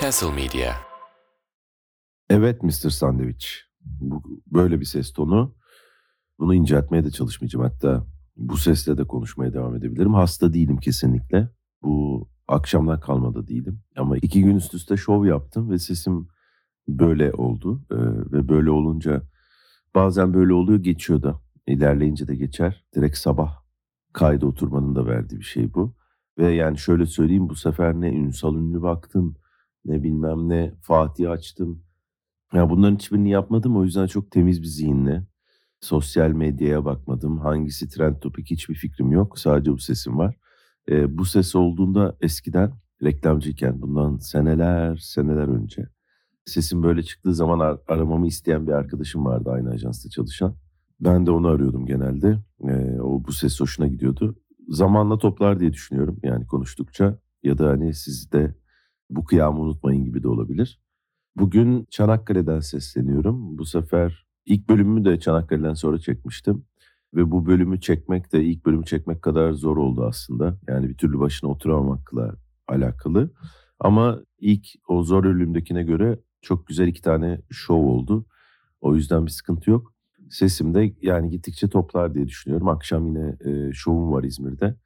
Castle Media. Evet Mr. Sandwich. Bu, böyle bir ses tonu. Bunu inceltmeye de çalışmayacağım. Hatta bu sesle de konuşmaya devam edebilirim. Hasta değilim kesinlikle. Bu akşamdan kalmadı değilim. Ama iki gün üst üste şov yaptım ve sesim böyle oldu. Ee, ve böyle olunca bazen böyle oluyor geçiyor da. İlerleyince de geçer. Direkt sabah kayda oturmanın da verdiği bir şey bu. Ve yani şöyle söyleyeyim bu sefer ne Ünsal Ünlü baktım ne bilmem ne Fatih açtım. Ya bunların hiçbirini yapmadım o yüzden çok temiz bir zihinle. Sosyal medyaya bakmadım. Hangisi trend topik hiçbir fikrim yok. Sadece bu sesim var. Ee, bu ses olduğunda eskiden reklamcıyken bundan seneler seneler önce sesim böyle çıktığı zaman ar- aramamı isteyen bir arkadaşım vardı aynı ajansta çalışan. Ben de onu arıyordum genelde. Ee, o bu ses hoşuna gidiyordu. Zamanla toplar diye düşünüyorum yani konuştukça ya da hani siz de bu kıyamı unutmayın gibi de olabilir. Bugün Çanakkale'den sesleniyorum. Bu sefer ilk bölümümü de Çanakkale'den sonra çekmiştim. Ve bu bölümü çekmek de ilk bölümü çekmek kadar zor oldu aslında. Yani bir türlü başına oturamamakla alakalı. Ama ilk o zor ölümdekine göre çok güzel iki tane şov oldu. O yüzden bir sıkıntı yok. Sesim de yani gittikçe toplar diye düşünüyorum. Akşam yine e, şovum var İzmir'de.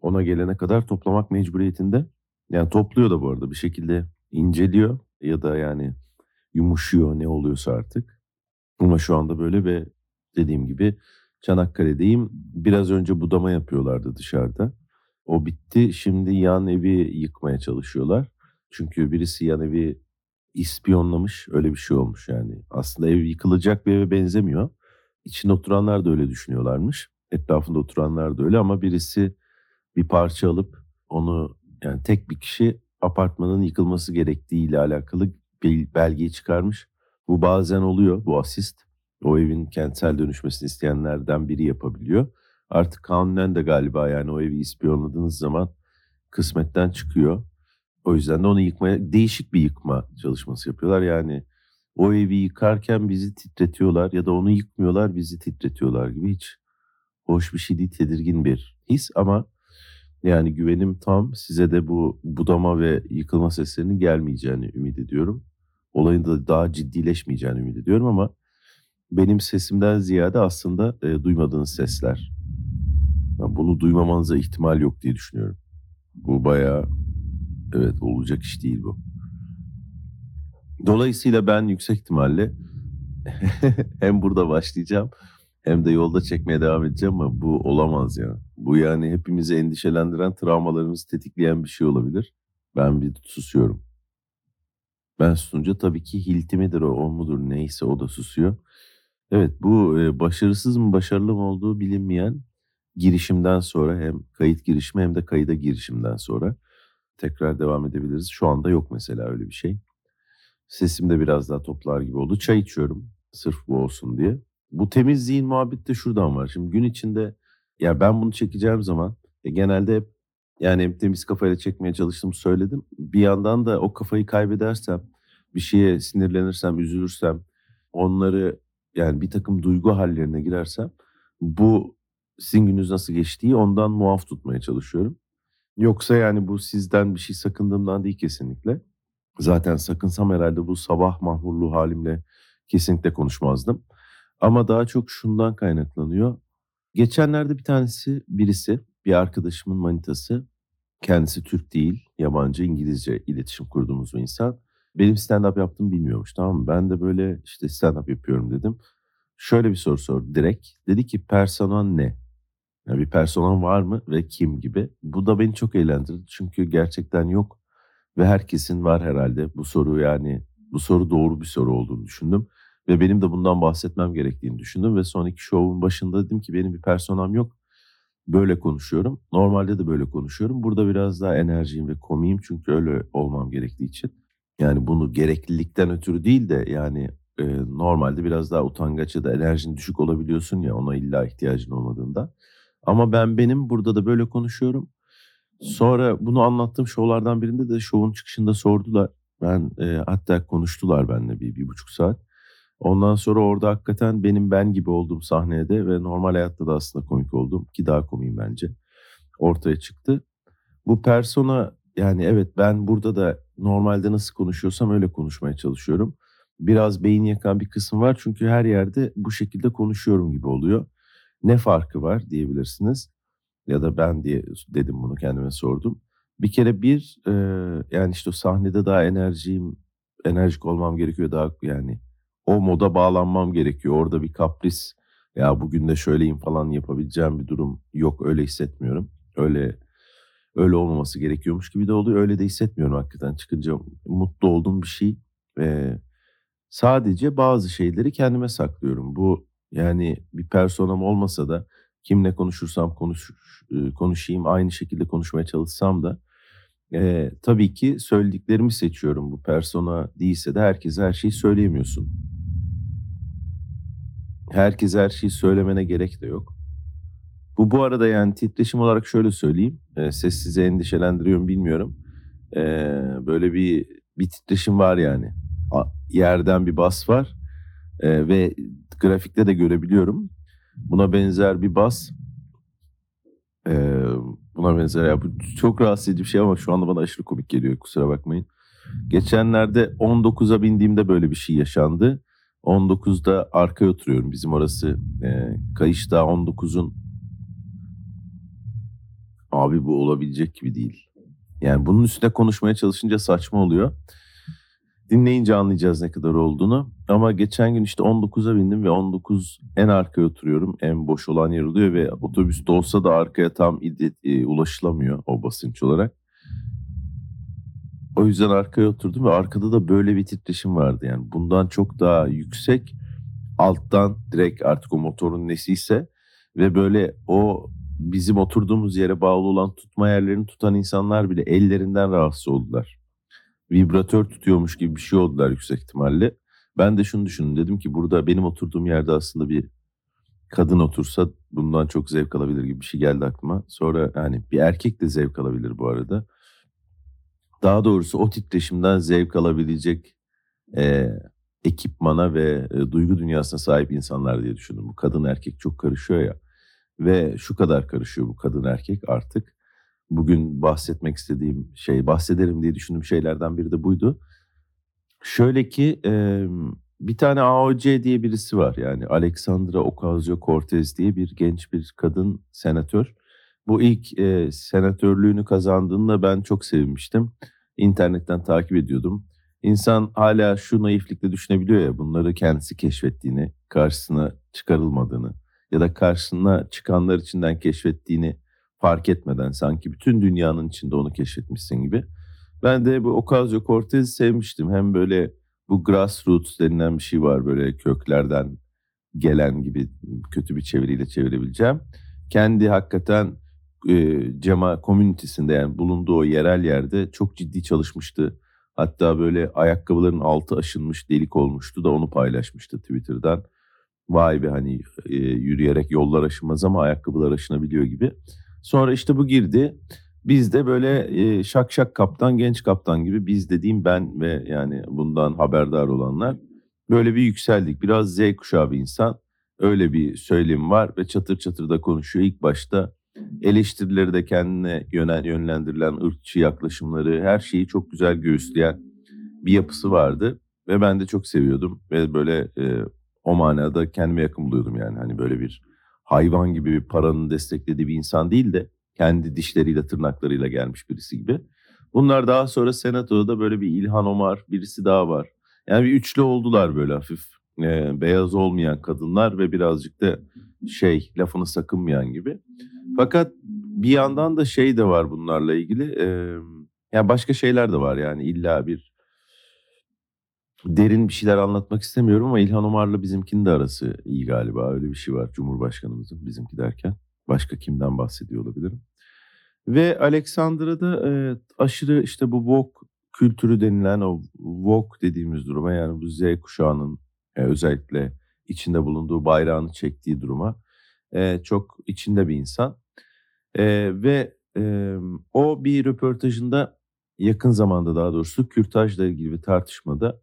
Ona gelene kadar toplamak mecburiyetinde. Yani topluyor da bu arada bir şekilde inceliyor ya da yani yumuşuyor ne oluyorsa artık. Ama şu anda böyle ve dediğim gibi Çanakkale'deyim. Biraz önce budama yapıyorlardı dışarıda. O bitti. Şimdi yan evi yıkmaya çalışıyorlar. Çünkü birisi yan evi ispiyonlamış. Öyle bir şey olmuş yani. Aslında ev yıkılacak bir eve benzemiyor. İçinde oturanlar da öyle düşünüyorlarmış. Etrafında oturanlar da öyle ama birisi bir parça alıp onu yani tek bir kişi apartmanın yıkılması gerektiği ile alakalı bir belgeyi çıkarmış. Bu bazen oluyor bu asist. O evin kentsel dönüşmesini isteyenlerden biri yapabiliyor. Artık kanunen de galiba yani o evi ispiyonladığınız zaman kısmetten çıkıyor. O yüzden de onu yıkmaya değişik bir yıkma çalışması yapıyorlar. Yani o evi yıkarken bizi titretiyorlar ya da onu yıkmıyorlar bizi titretiyorlar gibi hiç hoş bir şey değil tedirgin bir his ama yani güvenim tam size de bu budama ve yıkılma seslerinin gelmeyeceğini ümit ediyorum. Olayın da daha ciddileşmeyeceğini ümit ediyorum ama benim sesimden ziyade aslında e, duymadığınız sesler. Yani bunu duymamanıza ihtimal yok diye düşünüyorum. Bu bayağı evet olacak iş değil bu. Dolayısıyla ben yüksek ihtimalle hem burada başlayacağım hem de yolda çekmeye devam edeceğim ama bu olamaz ya. Bu yani hepimizi endişelendiren, travmalarımızı tetikleyen bir şey olabilir. Ben bir susuyorum. Ben susunca tabii ki hilti midir o, o mudur neyse o da susuyor. Evet bu e, başarısız mı başarılı mı olduğu bilinmeyen girişimden sonra hem kayıt girişimi hem de kayıda girişimden sonra tekrar devam edebiliriz. Şu anda yok mesela öyle bir şey. Sesim de biraz daha toplar gibi oldu. Çay içiyorum sırf bu olsun diye. Bu temiz zihin muhabbet de şuradan var. Şimdi gün içinde ya ben bunu çekeceğim zaman e, genelde hep yani hem temiz kafayla çekmeye çalıştım söyledim. Bir yandan da o kafayı kaybedersem, bir şeye sinirlenirsem, üzülürsem, onları yani bir takım duygu hallerine girersem bu sizin gününüz nasıl geçtiği ondan muaf tutmaya çalışıyorum. Yoksa yani bu sizden bir şey sakındığımdan değil kesinlikle. Zaten sakınsam herhalde bu sabah mahmurluğu halimle kesinlikle konuşmazdım. Ama daha çok şundan kaynaklanıyor. Geçenlerde bir tanesi birisi bir arkadaşımın manitası kendisi Türk değil yabancı İngilizce iletişim kurduğumuz bir insan. Benim stand-up yaptığımı bilmiyormuş tamam mı? Ben de böyle işte stand-up yapıyorum dedim. Şöyle bir soru sordu direkt. Dedi ki personan ne? Yani bir personan var mı ve kim gibi. Bu da beni çok eğlendirdi. Çünkü gerçekten yok. Ve herkesin var herhalde. Bu soru yani bu soru doğru bir soru olduğunu düşündüm. Ve benim de bundan bahsetmem gerektiğini düşündüm. Ve son iki şovun başında dedim ki benim bir personam yok. Böyle konuşuyorum. Normalde de böyle konuşuyorum. Burada biraz daha enerjiyim ve komiyim çünkü öyle olmam gerektiği için. Yani bunu gereklilikten ötürü değil de yani e, normalde biraz daha utangaç ya da enerjin düşük olabiliyorsun ya ona illa ihtiyacın olmadığında. Ama ben benim burada da böyle konuşuyorum. Sonra bunu anlattığım şovlardan birinde de şovun çıkışında sordular. Ben e, hatta konuştular benimle bir, bir buçuk saat. Ondan sonra orada hakikaten benim ben gibi olduğum sahnede ve normal hayatta da aslında komik oldum ki daha komiyim bence ortaya çıktı. Bu persona yani evet ben burada da normalde nasıl konuşuyorsam öyle konuşmaya çalışıyorum. Biraz beyin yakan bir kısım var çünkü her yerde bu şekilde konuşuyorum gibi oluyor. Ne farkı var diyebilirsiniz ya da ben diye dedim bunu kendime sordum. Bir kere bir e, yani işte sahnede daha enerjiyim, enerjik olmam gerekiyor daha yani o moda bağlanmam gerekiyor. Orada bir kapris ya bugün de şöyleyim falan yapabileceğim bir durum yok öyle hissetmiyorum. Öyle öyle olmaması gerekiyormuş gibi de oluyor. Öyle de hissetmiyorum hakikaten. Çıkınca mutlu olduğum bir şey. Ee, sadece bazı şeyleri kendime saklıyorum. Bu yani bir personam olmasa da kimle konuşursam konuş, konuşayım aynı şekilde konuşmaya çalışsam da e, tabii ki söylediklerimi seçiyorum. Bu persona değilse de herkese her şeyi söyleyemiyorsun. Herkese her şeyi söylemene gerek de yok. Bu bu arada yani titreşim olarak şöyle söyleyeyim. E, ses sizi endişelendiriyor bilmiyorum. E, böyle bir bir titreşim var yani. A, yerden bir bas var. E, ve grafikte de görebiliyorum. Buna benzer bir bas. E, buna benzer ya bu çok rahatsız edici bir şey ama şu anda bana aşırı komik geliyor kusura bakmayın. Geçenlerde 19'a bindiğimde böyle bir şey yaşandı. 19'da arkaya oturuyorum. Bizim orası e, Kayışdağ 19'un Abi bu olabilecek gibi değil. Yani bunun üstüne konuşmaya çalışınca saçma oluyor. Dinleyince anlayacağız ne kadar olduğunu. Ama geçen gün işte 19'a bindim ve 19 en arkaya oturuyorum. En boş olan yer oluyor ve otobüste olsa da arkaya tam e, ulaşılamıyor o basınç olarak. O yüzden arkaya oturdum ve arkada da böyle bir titreşim vardı. Yani bundan çok daha yüksek alttan direkt artık o motorun nesiyse ve böyle o bizim oturduğumuz yere bağlı olan tutma yerlerini tutan insanlar bile ellerinden rahatsız oldular. Vibratör tutuyormuş gibi bir şey oldular yüksek ihtimalle. Ben de şunu düşündüm. Dedim ki burada benim oturduğum yerde aslında bir kadın otursa bundan çok zevk alabilir gibi bir şey geldi aklıma. Sonra yani bir erkek de zevk alabilir bu arada. Daha doğrusu o titreşimden zevk alabilecek e, ekipmana ve e, duygu dünyasına sahip insanlar diye düşündüm. Bu kadın erkek çok karışıyor ya. Ve şu kadar karışıyor bu kadın erkek artık. Bugün bahsetmek istediğim şey, bahsederim diye düşündüğüm şeylerden biri de buydu. Şöyle ki e, bir tane AOC diye birisi var. Yani Alexandra Ocasio-Cortez diye bir genç bir kadın senatör. Bu ilk e, senatörlüğünü kazandığında ben çok sevinmiştim. İnternetten takip ediyordum. İnsan hala şu naiflikle düşünebiliyor ya bunları kendisi keşfettiğini, karşısına çıkarılmadığını ya da karşısına çıkanlar içinden keşfettiğini fark etmeden sanki bütün dünyanın içinde onu keşfetmişsin gibi. Ben de bu Ocasio-Cortez'i sevmiştim. Hem böyle bu grassroots denilen bir şey var böyle köklerden gelen gibi kötü bir çeviriyle çevirebileceğim. Kendi hakikaten e, Cema komünitesinde yani bulunduğu o yerel yerde çok ciddi çalışmıştı. Hatta böyle ayakkabıların altı aşınmış delik olmuştu da onu paylaşmıştı Twitter'dan vay be hani e, yürüyerek yollar aşınmaz ama ayakkabılar aşınabiliyor gibi. Sonra işte bu girdi. Biz de böyle e, şak şak kaptan, genç kaptan gibi biz dediğim ben ve yani bundan haberdar olanlar böyle bir yükseldik. Biraz Z kuşağı bir insan. Öyle bir söylem var ve çatır çatır da konuşuyor. İlk başta eleştirileri de kendine yönel, yönlendirilen ırkçı yaklaşımları, her şeyi çok güzel göğüsleyen bir yapısı vardı. Ve ben de çok seviyordum ve böyle e, o manada kendime yakın buluyordum yani. Hani böyle bir hayvan gibi bir paranın desteklediği bir insan değil de kendi dişleriyle tırnaklarıyla gelmiş birisi gibi. Bunlar daha sonra senatoda böyle bir İlhan Omar birisi daha var. Yani bir üçlü oldular böyle hafif e, beyaz olmayan kadınlar ve birazcık da şey lafını sakınmayan gibi. Fakat bir yandan da şey de var bunlarla ilgili. E, yani başka şeyler de var yani illa bir derin bir şeyler anlatmak istemiyorum ama İlhan Omar'la bizimkinin de arası iyi galiba. Öyle bir şey var Cumhurbaşkanımızın bizimki derken. Başka kimden bahsediyor olabilirim. Ve Alexandra'da e, aşırı işte bu Vogue kültürü denilen o Vogue dediğimiz duruma yani bu Z kuşağının e, özellikle içinde bulunduğu bayrağını çektiği duruma e, çok içinde bir insan. E, ve e, o bir röportajında yakın zamanda daha doğrusu kürtajla ilgili bir tartışmada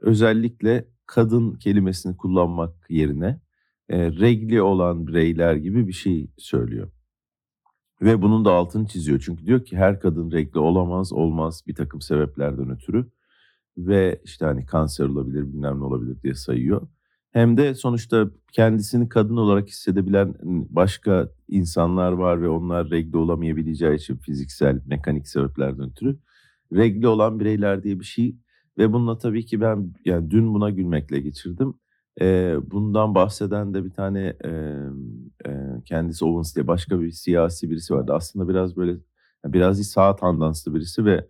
özellikle kadın kelimesini kullanmak yerine e, regli olan bireyler gibi bir şey söylüyor. Ve bunun da altını çiziyor. Çünkü diyor ki her kadın renkli olamaz, olmaz bir takım sebeplerden ötürü. Ve işte hani kanser olabilir, bilmem ne olabilir diye sayıyor. Hem de sonuçta kendisini kadın olarak hissedebilen başka insanlar var ve onlar renkli olamayabileceği için fiziksel, mekanik sebeplerden ötürü renkli olan bireyler diye bir şey ve bununla tabii ki ben yani dün buna gülmekle geçirdim. Ee, bundan bahseden de bir tane e, e, kendisi Owens diye başka bir siyasi birisi vardı. Aslında biraz böyle biraz sağ tandanslı birisi ve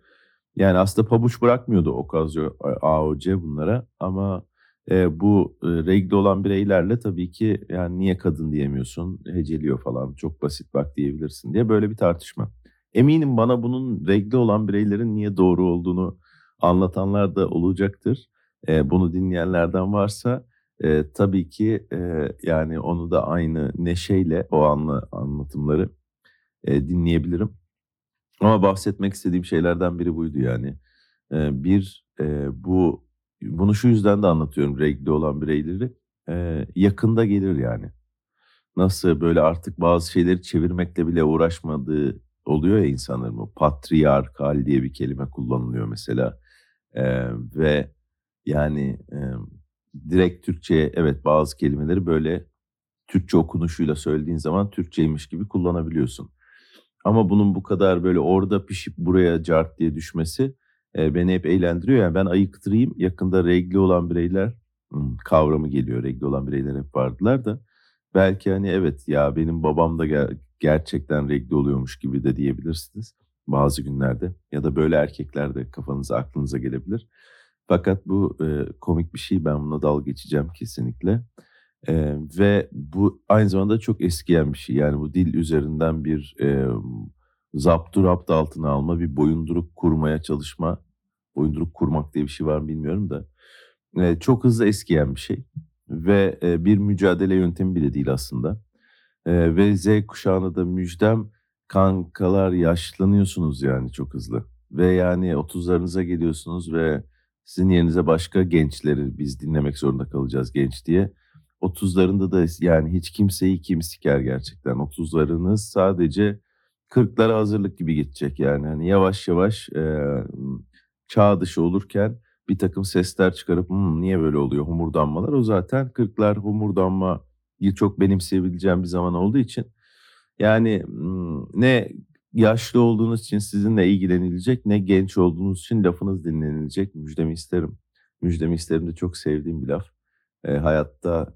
yani aslında pabuç bırakmıyordu Ocasio AOC bunlara ama e, bu e, renkli olan bireylerle tabii ki yani niye kadın diyemiyorsun heceliyor falan çok basit bak diyebilirsin diye böyle bir tartışma. Eminim bana bunun renkli olan bireylerin niye doğru olduğunu anlatanlar da olacaktır. E, bunu dinleyenlerden varsa e, tabii ki e, yani onu da aynı neşeyle o anla, anlatımları e, dinleyebilirim. Ama bahsetmek istediğim şeylerden biri buydu yani. E, bir e, bu bunu şu yüzden de anlatıyorum renkli olan bireyleri. E, yakında gelir yani. Nasıl böyle artık bazı şeyleri çevirmekle bile uğraşmadığı oluyor ya insanların o patriarkal diye bir kelime kullanılıyor mesela. E, ve yani e, direkt Türkçe'ye evet bazı kelimeleri böyle Türkçe okunuşuyla söylediğin zaman Türkçeymiş gibi kullanabiliyorsun. Ama bunun bu kadar böyle orada pişip buraya cart diye düşmesi e, beni hep eğlendiriyor. Yani ben ayıktırayım yakında regli olan bireyler kavramı geliyor. Regli olan bireyler hep vardılar da belki hani evet ya benim babam da ger- gerçekten regli oluyormuş gibi de diyebilirsiniz bazı günlerde ya da böyle erkekler de kafanıza aklınıza gelebilir. Fakat bu e, komik bir şey ben buna dalga geçeceğim kesinlikle. E, ve bu aynı zamanda çok eskiyen bir şey. Yani bu dil üzerinden bir e, zaptu rapt altına alma, bir boyunduruk kurmaya çalışma. Boyunduruk kurmak diye bir şey var mı bilmiyorum da. E, çok hızlı eskiyen bir şey. Ve e, bir mücadele yöntemi bile değil aslında. E, ve Z kuşağına da müjdem kankalar yaşlanıyorsunuz yani çok hızlı. Ve yani 30'larınıza geliyorsunuz ve sizin yerinize başka gençleri biz dinlemek zorunda kalacağız genç diye. 30'larında da yani hiç kimseyi kim siker gerçekten. 30'larınız sadece 40'lara hazırlık gibi geçecek yani. Hani yavaş yavaş e, çağ dışı olurken bir takım sesler çıkarıp hmm, niye böyle oluyor humurdanmalar. O zaten 40'lar humurdanma çok benimseyebileceğim bir zaman olduğu için yani ne yaşlı olduğunuz için sizinle ilgilenilecek ne genç olduğunuz için lafınız dinlenilecek. Müjdemi isterim. Müjdemi isterim de çok sevdiğim bir laf. E, hayatta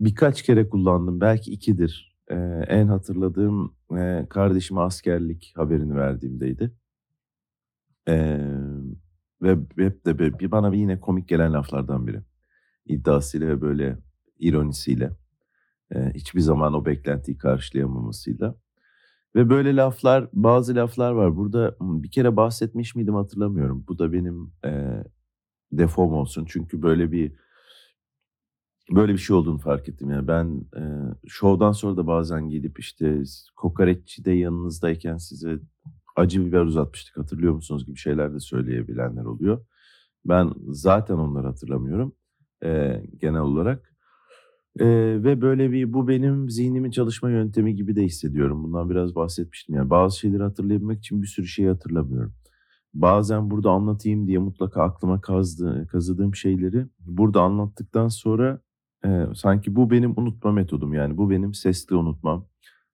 birkaç kere kullandım. Belki ikidir. E, en hatırladığım e, kardeşime askerlik haberini verdiğimdeydi. E, ve hep de bir bana yine komik gelen laflardan biri. İddiasıyla ve böyle ironisiyle. Hiçbir zaman o beklentiyi karşılayamamasıyla. Ve böyle laflar, bazı laflar var. Burada bir kere bahsetmiş miydim hatırlamıyorum. Bu da benim e, defom olsun. Çünkü böyle bir böyle bir şey olduğunu fark ettim. Yani ben e, şovdan sonra da bazen gidip işte kokoreççi de yanınızdayken size acı biber uzatmıştık hatırlıyor musunuz gibi şeyler de söyleyebilenler oluyor. Ben zaten onları hatırlamıyorum e, genel olarak. Eee, ve böyle bir bu benim zihnimin çalışma yöntemi gibi de hissediyorum. Bundan biraz bahsetmiştim. Yani bazı şeyleri hatırlayabilmek için bir sürü şeyi hatırlamıyorum. Bazen burada anlatayım diye mutlaka aklıma kazdı, kazıdığım şeyleri burada anlattıktan sonra e, sanki bu benim unutma metodum. Yani bu benim sesli unutmam.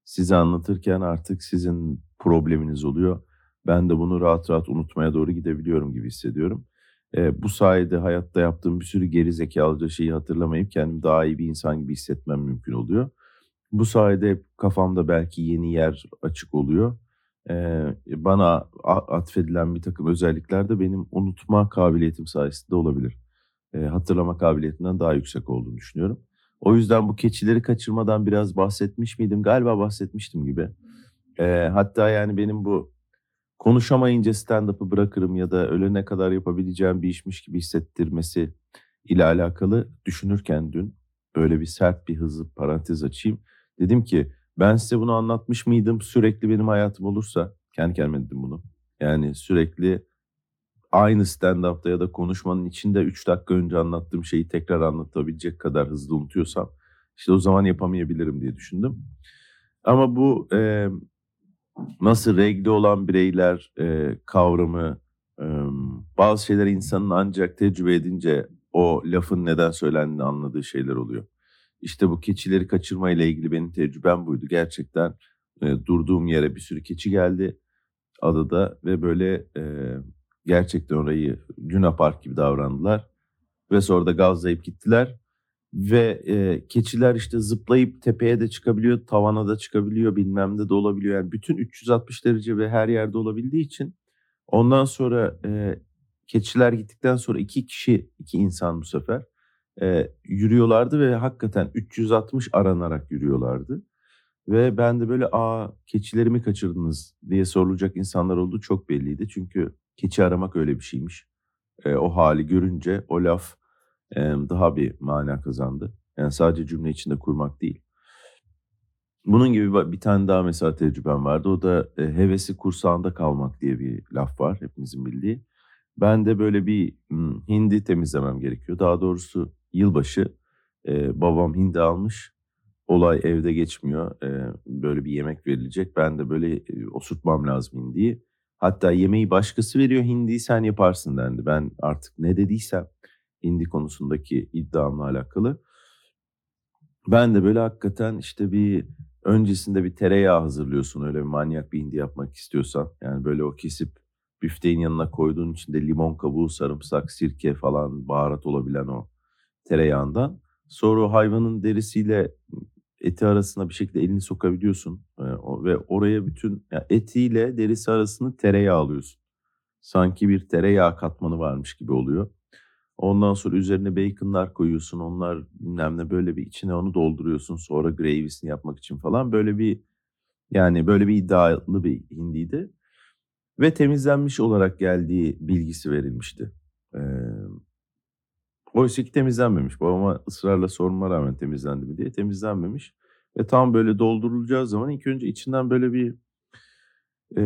Size anlatırken artık sizin probleminiz oluyor. Ben de bunu rahat rahat unutmaya doğru gidebiliyorum gibi hissediyorum. E, bu sayede hayatta yaptığım bir sürü geri zekalıca şeyi hatırlamayıp kendimi daha iyi bir insan gibi hissetmem mümkün oluyor. Bu sayede kafamda belki yeni yer açık oluyor. E, bana atfedilen bir takım özellikler de benim unutma kabiliyetim sayesinde olabilir. E, hatırlama kabiliyetinden daha yüksek olduğunu düşünüyorum. O yüzden bu keçileri kaçırmadan biraz bahsetmiş miydim? Galiba bahsetmiştim gibi. E, hatta yani benim bu konuşamayınca stand-up'ı bırakırım ya da ölene kadar yapabileceğim bir işmiş gibi hissettirmesi ile alakalı düşünürken dün böyle bir sert bir hızlı parantez açayım. Dedim ki ben size bunu anlatmış mıydım sürekli benim hayatım olursa kendi kendime dedim bunu. Yani sürekli aynı stand-up'ta ya da konuşmanın içinde 3 dakika önce anlattığım şeyi tekrar anlatabilecek kadar hızlı unutuyorsam işte o zaman yapamayabilirim diye düşündüm. Ama bu e, nasıl regle olan bireyler e, kavramı e, bazı şeyler insanın ancak tecrübe edince o lafın neden söylendiğini anladığı şeyler oluyor. İşte bu keçileri kaçırma ile ilgili benim tecrübem buydu. Gerçekten e, durduğum yere bir sürü keçi geldi adada ve böyle e, gerçekten orayı Luna Park gibi davrandılar. Ve sonra da gazlayıp gittiler. Ve e, keçiler işte zıplayıp tepeye de çıkabiliyor, tavana da çıkabiliyor, bilmem ne de olabiliyor. Yani bütün 360 derece ve her yerde olabildiği için ondan sonra e, keçiler gittikten sonra iki kişi, iki insan bu sefer e, yürüyorlardı ve hakikaten 360 aranarak yürüyorlardı. Ve ben de böyle aa keçilerimi kaçırdınız diye sorulacak insanlar olduğu çok belliydi. Çünkü keçi aramak öyle bir şeymiş. E, o hali görünce o laf daha bir mana kazandı. Yani sadece cümle içinde kurmak değil. Bunun gibi bir tane daha mesela tecrübem vardı. O da e, hevesi kursağında kalmak diye bir laf var hepimizin bildiği. Ben de böyle bir hindi temizlemem gerekiyor. Daha doğrusu yılbaşı e, babam hindi almış. Olay evde geçmiyor. E, böyle bir yemek verilecek. Ben de böyle osurtmam lazım hindiyi. Hatta yemeği başkası veriyor hindiyi sen yaparsın dendi. Ben artık ne dediysem hindi konusundaki iddiamla alakalı. Ben de böyle hakikaten işte bir öncesinde bir tereyağı hazırlıyorsun öyle bir manyak bir hindi yapmak istiyorsan. Yani böyle o kesip büfteğin yanına koyduğun içinde limon kabuğu, sarımsak, sirke falan baharat olabilen o tereyağından. Sonra o hayvanın derisiyle eti arasına bir şekilde elini sokabiliyorsun ee, ve oraya bütün yani etiyle derisi arasını tereyağı alıyorsun. Sanki bir tereyağı katmanı varmış gibi oluyor. Ondan sonra üzerine baconlar koyuyorsun. Onlar bilmem ne böyle bir içine onu dolduruyorsun. Sonra gravy'sini yapmak için falan böyle bir yani böyle bir iddialı bir hindiydi. Ve temizlenmiş olarak geldiği bilgisi verilmişti. Ee, oysa ki temizlenmemiş. Babama ısrarla sorma rağmen temizlendi mi diye temizlenmemiş. Ve tam böyle doldurulacağı zaman ilk önce içinden böyle bir e,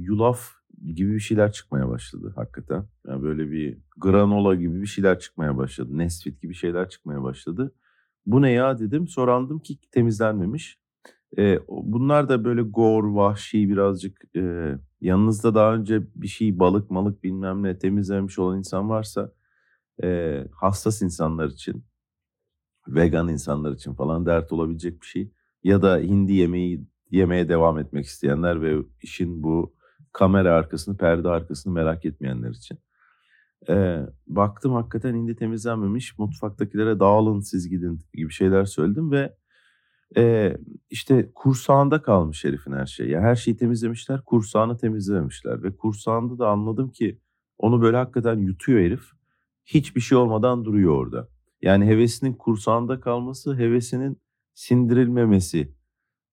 yulaf gibi bir şeyler çıkmaya başladı hakikaten. Yani böyle bir granola gibi bir şeyler çıkmaya başladı. Nesfit gibi şeyler çıkmaya başladı. Bu ne ya dedim. Sorandım ki temizlenmemiş. E, bunlar da böyle gor, vahşi birazcık e, yanınızda daha önce bir şey balık malık bilmem ne temizlemiş olan insan varsa e, hassas insanlar için, vegan insanlar için falan dert olabilecek bir şey. Ya da hindi yemeği yemeye devam etmek isteyenler ve işin bu kamera arkasını, perde arkasını merak etmeyenler için. Ee, baktım hakikaten hindi temizlenmemiş. Mutfaktakilere dağılın siz gidin gibi şeyler söyledim ve e, işte kursağında kalmış herifin her şey. Ya her şeyi temizlemişler, kursağını temizlememişler ve kursağında da anladım ki onu böyle hakikaten yutuyor herif. Hiçbir şey olmadan duruyor orada. Yani hevesinin kursağında kalması, hevesinin sindirilmemesi,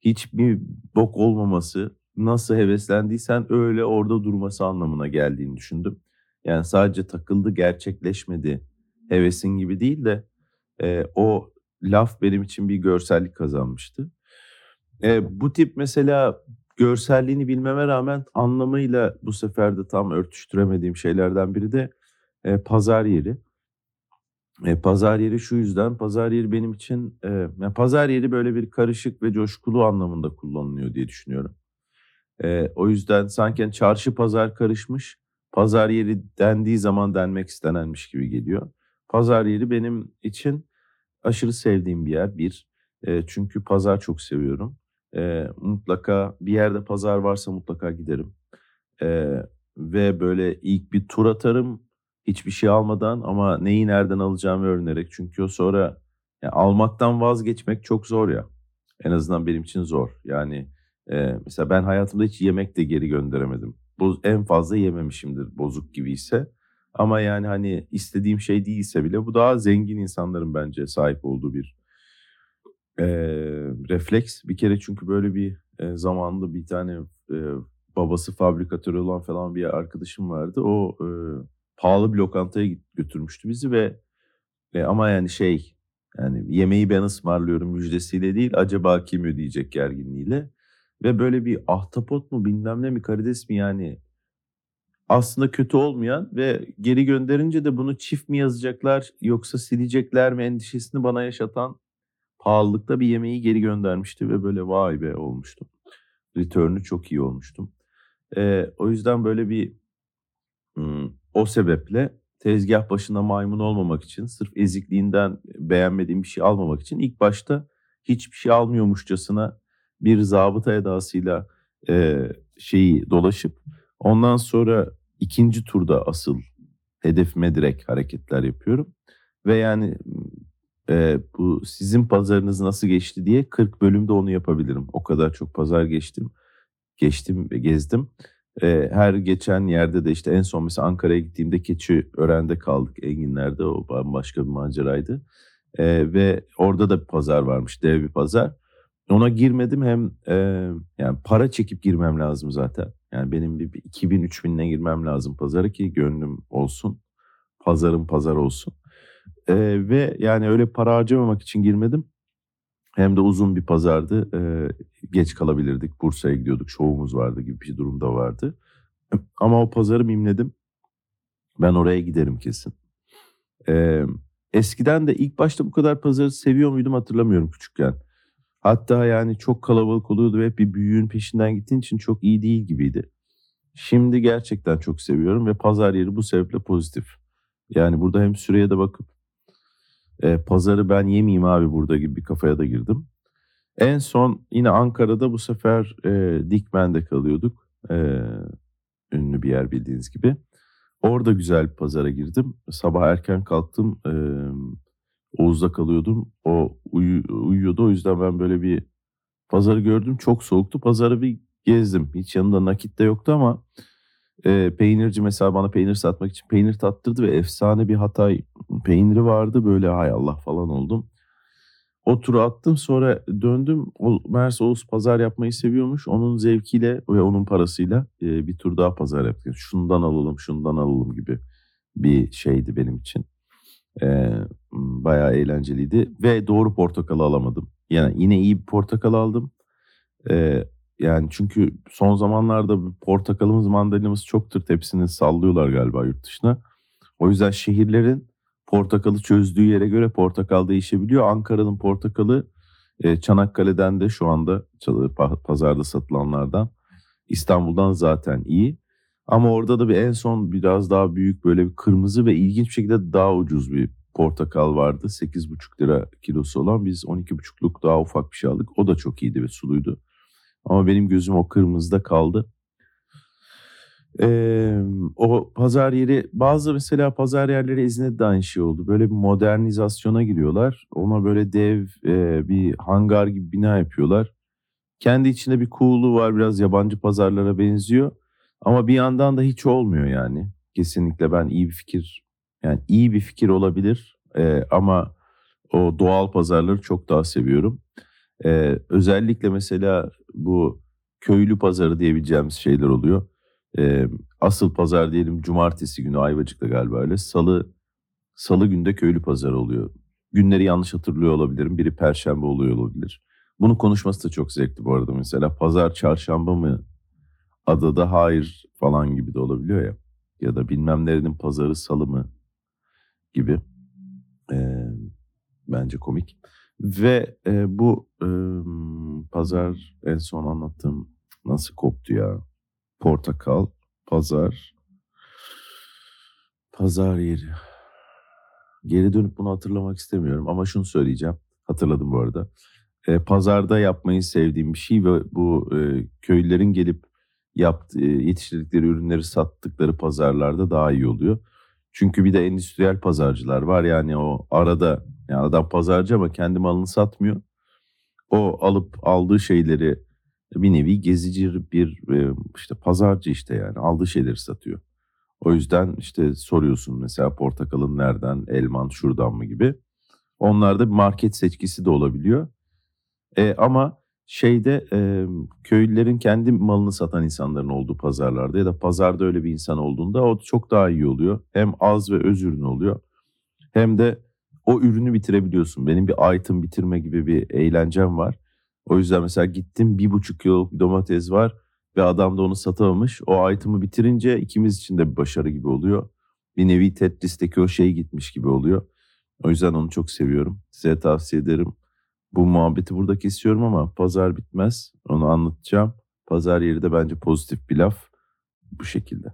hiçbir bok olmaması, nasıl heveslendiysen öyle orada durması anlamına geldiğini düşündüm. Yani sadece takıldı, gerçekleşmedi hevesin gibi değil de e, o laf benim için bir görsellik kazanmıştı. E, bu tip mesela görselliğini bilmeme rağmen anlamıyla bu sefer de tam örtüştüremediğim şeylerden biri de e, pazar yeri. E, pazar yeri şu yüzden, pazar yeri benim için, e, yani pazar yeri böyle bir karışık ve coşkulu anlamında kullanılıyor diye düşünüyorum. E, o yüzden sanki çarşı pazar karışmış, pazar yeri dendiği zaman denmek istenenmiş gibi geliyor. Pazar yeri benim için aşırı sevdiğim bir yer. Bir, e, çünkü pazar çok seviyorum. E, mutlaka bir yerde pazar varsa mutlaka giderim. E, ve böyle ilk bir tur atarım hiçbir şey almadan ama neyi nereden alacağımı öğrenerek. Çünkü o sonra yani almaktan vazgeçmek çok zor ya. En azından benim için zor. Yani e, mesela ben hayatımda hiç yemek de geri gönderemedim. Bu en fazla yememişimdir bozuk gibi ise. Ama yani hani istediğim şey değilse bile bu daha zengin insanların bence sahip olduğu bir e, refleks. Bir kere çünkü böyle bir e, zamanında bir tane e, babası fabrikatörü olan falan bir arkadaşım vardı. O e, pahalı bir lokantaya götürmüştü bizi ve e, ama yani şey yani yemeği ben ısmarlıyorum müjdesiyle değil acaba kim ödeyecek gerginliğiyle. Ve böyle bir ahtapot mu bilmem ne mi karides mi yani aslında kötü olmayan ve geri gönderince de bunu çift mi yazacaklar yoksa silecekler mi endişesini bana yaşatan pahalılıkta bir yemeği geri göndermişti ve böyle vay be olmuştum. return'ü çok iyi olmuştum. Ee, o yüzden böyle bir o sebeple tezgah başına maymun olmamak için sırf ezikliğinden beğenmediğim bir şey almamak için ilk başta hiçbir şey almıyormuşçasına bir zabıta edasıyla e, şeyi dolaşıp ondan sonra ikinci turda asıl hedefime direkt hareketler yapıyorum. Ve yani e, bu sizin pazarınız nasıl geçti diye 40 bölümde onu yapabilirim. O kadar çok pazar geçtim. Geçtim ve gezdim. E, her geçen yerde de işte en son mesela Ankara'ya gittiğimde keçi öğrende kaldık Enginler'de. O bambaşka bir maceraydı. E, ve orada da bir pazar varmış. Dev bir pazar. Ona girmedim hem e, yani para çekip girmem lazım zaten. Yani benim bir, bir 2000-3000'le girmem lazım pazara ki gönlüm olsun. Pazarım pazar olsun. E, ve yani öyle para harcamamak için girmedim. Hem de uzun bir pazardı. E, geç kalabilirdik. Bursa'ya gidiyorduk. Şovumuz vardı gibi bir durum da vardı. Ama o pazarı mimledim. Ben oraya giderim kesin. E, eskiden de ilk başta bu kadar pazarı seviyor muydum hatırlamıyorum küçükken. Hatta yani çok kalabalık oluyordu ve bir büyüğün peşinden gittiğin için çok iyi değil gibiydi. Şimdi gerçekten çok seviyorum ve pazar yeri bu sebeple pozitif. Yani burada hem süreye de bakıp e, pazarı ben yemeyeyim abi burada gibi bir kafaya da girdim. En son yine Ankara'da bu sefer e, Dikmen'de kalıyorduk. E, ünlü bir yer bildiğiniz gibi. Orada güzel bir pazara girdim. Sabah erken kalktım. E, Oğuz'da kalıyordum. O uyu, uyuyordu. O yüzden ben böyle bir pazarı gördüm. Çok soğuktu. Pazarı bir gezdim. Hiç yanımda nakit de yoktu ama e, peynirci mesela bana peynir satmak için peynir tattırdı ve efsane bir Hatay peyniri vardı. Böyle hay Allah falan oldum. O turu attım sonra döndüm. O, Mersi Oğuz pazar yapmayı seviyormuş. Onun zevkiyle ve onun parasıyla e, bir tur daha pazar yaptık. Şundan alalım, şundan alalım gibi bir şeydi benim için. E, bayağı eğlenceliydi ve doğru portakalı alamadım. Yani yine iyi bir portakal aldım. E, yani çünkü son zamanlarda portakalımız, mandalinamız çok tırt. Hepsini sallıyorlar galiba yurt dışına. O yüzden şehirlerin portakalı çözdüğü yere göre portakal değişebiliyor. Ankara'nın portakalı e, Çanakkale'den de şu anda pazarda satılanlardan. İstanbul'dan zaten iyi. Ama orada da bir en son biraz daha büyük böyle bir kırmızı ve ilginç bir şekilde daha ucuz bir portakal vardı. 8,5 lira kilosu olan biz 12,5'luk daha ufak bir şey aldık. O da çok iyiydi ve suluydu. Ama benim gözüm o kırmızıda kaldı. Ee, o pazar yeri bazı mesela pazar yerleri İzmir'de de aynı şey oldu. Böyle bir modernizasyona giriyorlar. Ona böyle dev e, bir hangar gibi bina yapıyorlar. Kendi içinde bir cool'u var biraz yabancı pazarlara benziyor. Ama bir yandan da hiç olmuyor yani. Kesinlikle ben iyi bir fikir yani iyi bir fikir olabilir e, ama o doğal pazarları çok daha seviyorum. E, özellikle mesela bu köylü pazarı diyebileceğimiz şeyler oluyor. E, asıl pazar diyelim cumartesi günü Ayvacık'ta galiba öyle. Salı salı günde köylü pazarı oluyor. Günleri yanlış hatırlıyor olabilirim. Biri perşembe oluyor olabilir. Bunu konuşması da çok zevkli bu arada mesela. Pazar çarşamba mı adada hayır falan gibi de olabiliyor ya. Ya da bilmem nerenin pazarı salı mı gibi. E, bence komik. Ve e, bu e, pazar en son anlattığım nasıl koptu ya? Portakal, pazar, pazar yeri. Geri dönüp bunu hatırlamak istemiyorum ama şunu söyleyeceğim. Hatırladım bu arada. E, pazarda yapmayı sevdiğim bir şey ve bu e, köylülerin gelip yaptı, yetiştirdikleri ürünleri sattıkları pazarlarda daha iyi oluyor. Çünkü bir de endüstriyel pazarcılar var yani o arada yani adam pazarcı ama kendi malını satmıyor. O alıp aldığı şeyleri bir nevi gezici bir işte pazarcı işte yani aldığı şeyleri satıyor. O yüzden işte soruyorsun mesela portakalın nereden, elman şuradan mı gibi. Onlarda market seçkisi de olabiliyor. E, ama şeyde e, köylülerin kendi malını satan insanların olduğu pazarlarda ya da pazarda öyle bir insan olduğunda o çok daha iyi oluyor. Hem az ve öz ürün oluyor hem de o ürünü bitirebiliyorsun. Benim bir item bitirme gibi bir eğlencem var. O yüzden mesela gittim bir buçuk kiloluk bir domates var ve adam da onu satamamış. O item'ı bitirince ikimiz için de bir başarı gibi oluyor. Bir nevi Tetris'teki o şey gitmiş gibi oluyor. O yüzden onu çok seviyorum. Size tavsiye ederim. Bu muhabbeti burada kesiyorum ama pazar bitmez. Onu anlatacağım. Pazar yeri de bence pozitif bir laf bu şekilde.